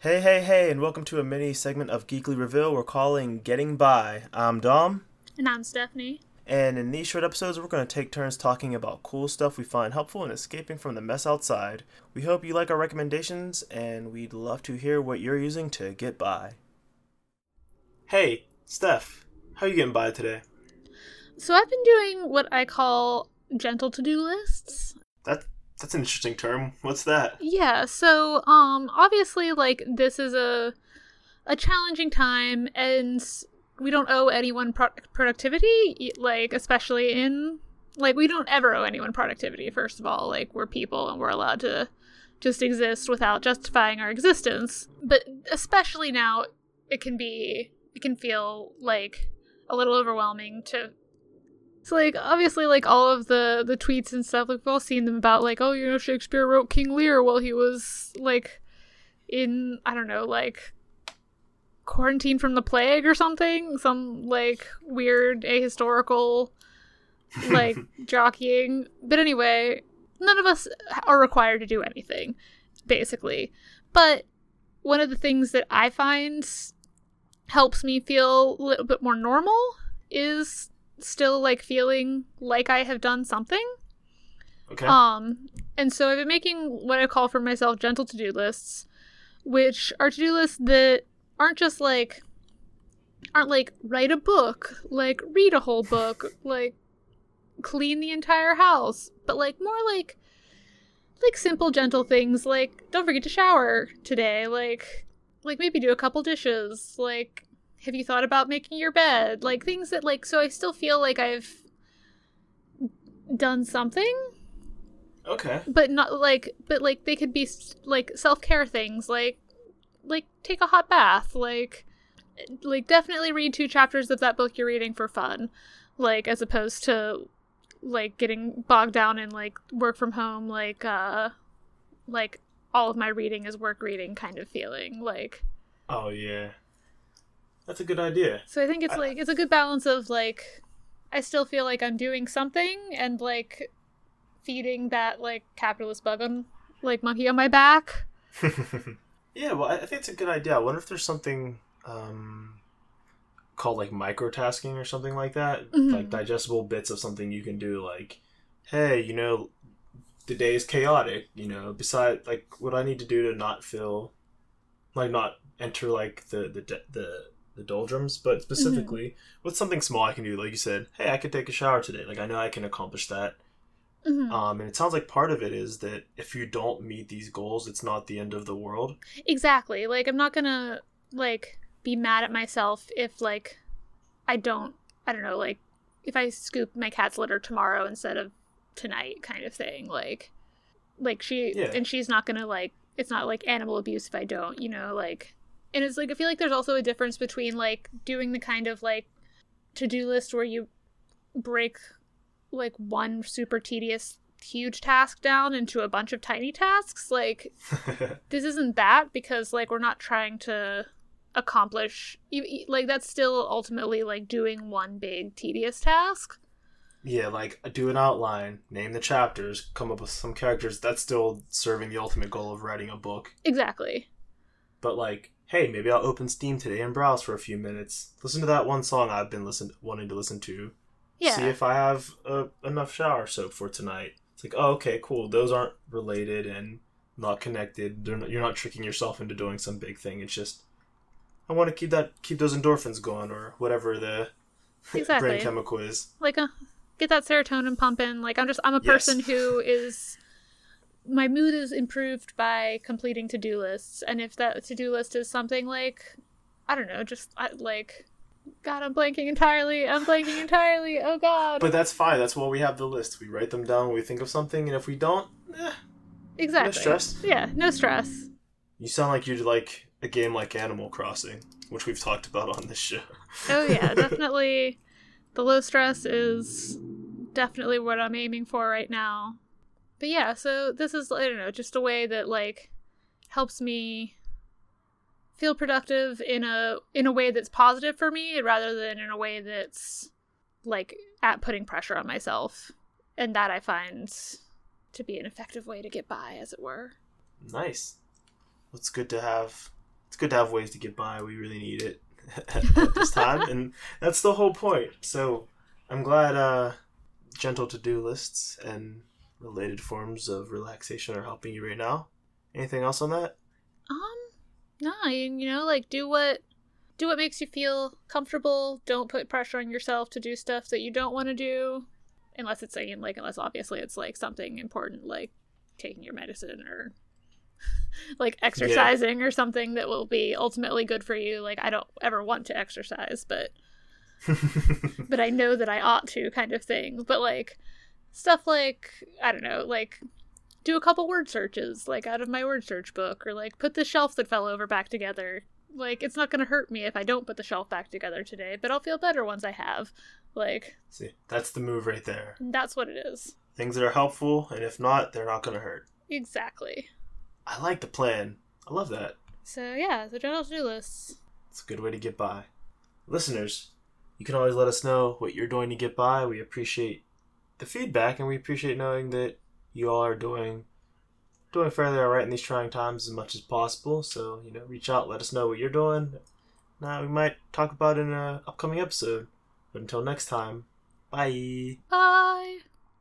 Hey, hey, hey, and welcome to a mini segment of Geekly Reveal we're calling Getting By. I'm Dom, And I'm Stephanie. and in these short episodes, we're going to take turns talking about cool stuff we find helpful in escaping from the mess outside. We hope you like our recommendations, and we'd love to hear what you're using to get by. Hey, Steph, how are you getting by today? So I've been doing what I call gentle to-do lists. That that's an interesting term. What's that? Yeah, so um obviously like this is a a challenging time and we don't owe anyone pro- productivity like especially in like we don't ever owe anyone productivity first of all like we're people and we're allowed to just exist without justifying our existence but especially now it can be it can feel like a little overwhelming to so like obviously like all of the the tweets and stuff like we've all seen them about like oh you know Shakespeare wrote King Lear while he was like in I don't know like quarantine from the plague or something some like weird ahistorical like jockeying. But anyway none of us are required to do anything basically. But one of the things that I find helps me feel a little bit more normal is still like feeling like I have done something. Okay. Um, and so I've been making what I call for myself gentle to do lists, which are to do lists that aren't just like, aren't like write a book, like read a whole book, like clean the entire house, but like more like, like simple, gentle things like don't forget to shower today, like, like maybe do a couple dishes, like have you thought about making your bed like things that like so i still feel like i've done something okay. but not like but like they could be like self-care things like like take a hot bath like like definitely read two chapters of that book you're reading for fun like as opposed to like getting bogged down in like work from home like uh like all of my reading is work reading kind of feeling like Oh yeah. That's a good idea. So I think it's I- like it's a good balance of like I still feel like I'm doing something and like feeding that like capitalist bug on like monkey on my back. yeah, well, I think it's a good idea. I wonder if there's something um, called like microtasking or something like that, Mhm. like digestible bits of something you can do. Like, hey, you know, the day is chaotic. You know, beside like what I need to do to not feel like not enter like the the de- the the doldrums, but specifically with something small I can do. Like you said, hey, I could take a shower today. Like I know I can accomplish that. Mhm. Um, and it sounds like part of it is that if you don't meet these goals, it's not the end of the world. Exactly. Like I'm not gonna like be mad at myself if like I don't I don't know like if I scoop my cat's litter tomorrow instead of tonight kind of thing like like she Yeah. and she's not gonna like it's not like animal abuse if I don't you know like and it's like I feel like there's also a difference between like doing the kind of like to-do list where you break like one super tedious huge task down into a bunch of tiny tasks like this isn't that because like we're not trying to accomplish like that's still ultimately like doing one big tedious task yeah, like do an outline, name the chapters, come up with some characters. That's still serving the ultimate goal of writing a book. exactly But like, hey, maybe I'll open Steam today and browse for a few minutes. Listen to that one song I've been listen wanting to listen to. yeah See if I have uh, enough shower soap for tonight. It's like, oh, okay, cool. Those aren't related and not connected. They're not, you're not tricking yourself into doing some big thing. It's just I want to keep that keep those endorphins going or whatever the Exactly. brain chemical is. like uh, get that serotonin pumping like i'm just i'm a Yes. person who is my mood is improved by completing to-do lists and if that to-do list is something like i don't know just I, like god i'm blanking entirely i'm blanking entirely oh god But that's fine. That's why we have the list. We write them down when we think of something, and if we don't, eh, exactly stress. yeah no stress you sound like you'd like a game like Animal Crossing, which we've talked about on this show. Oh yeah, definitely. The low stress is definitely what I'm aiming for right now. But yeah, so this is I don't know, just a way that like helps me feel productive in a in a way that's positive for me rather than in a way that's like at putting pressure on myself. And that I find to be an effective way to get by, as it were. Nice. It's good to have it's good to have ways to get by. We really need it at this time, and that's the whole point. So I'm glad uh, gentle to do lists and related forms of relaxation are helping you right now. Anything else on that? Um, no, you, you know, like do what do what makes you feel comfortable. Don't put pressure on yourself to do stuff that you don't want to do, unless it's saying like unless obviously it's like something important like taking your medicine or like exercising yeah. or something that will be ultimately good for you. Like I don't ever want to exercise, but but I know that I ought to kind of thing. But like stuff like I don't know, like do a couple word searches like out of my word search book or like put the shelf that fell over back together. Like it's not going to hurt me if I don't put the shelf back together today, but I'll feel better once I have. Like See, that's the move right there. That's what it is. Things that are helpful and if not, they're not going to hurt. Exactly. I like the plan. I love that. So yeah, the general to do lists. It's a good way to get by. Listeners, you can always let us know what you're doing to get by. We appreciate the feedback and we appreciate knowing that you all are doing doing fairly alright in these trying times as much as possible. So, you know, reach out, let us know what you're doing. Now we might talk about in an upcoming episode. But until next time, bye. Bye.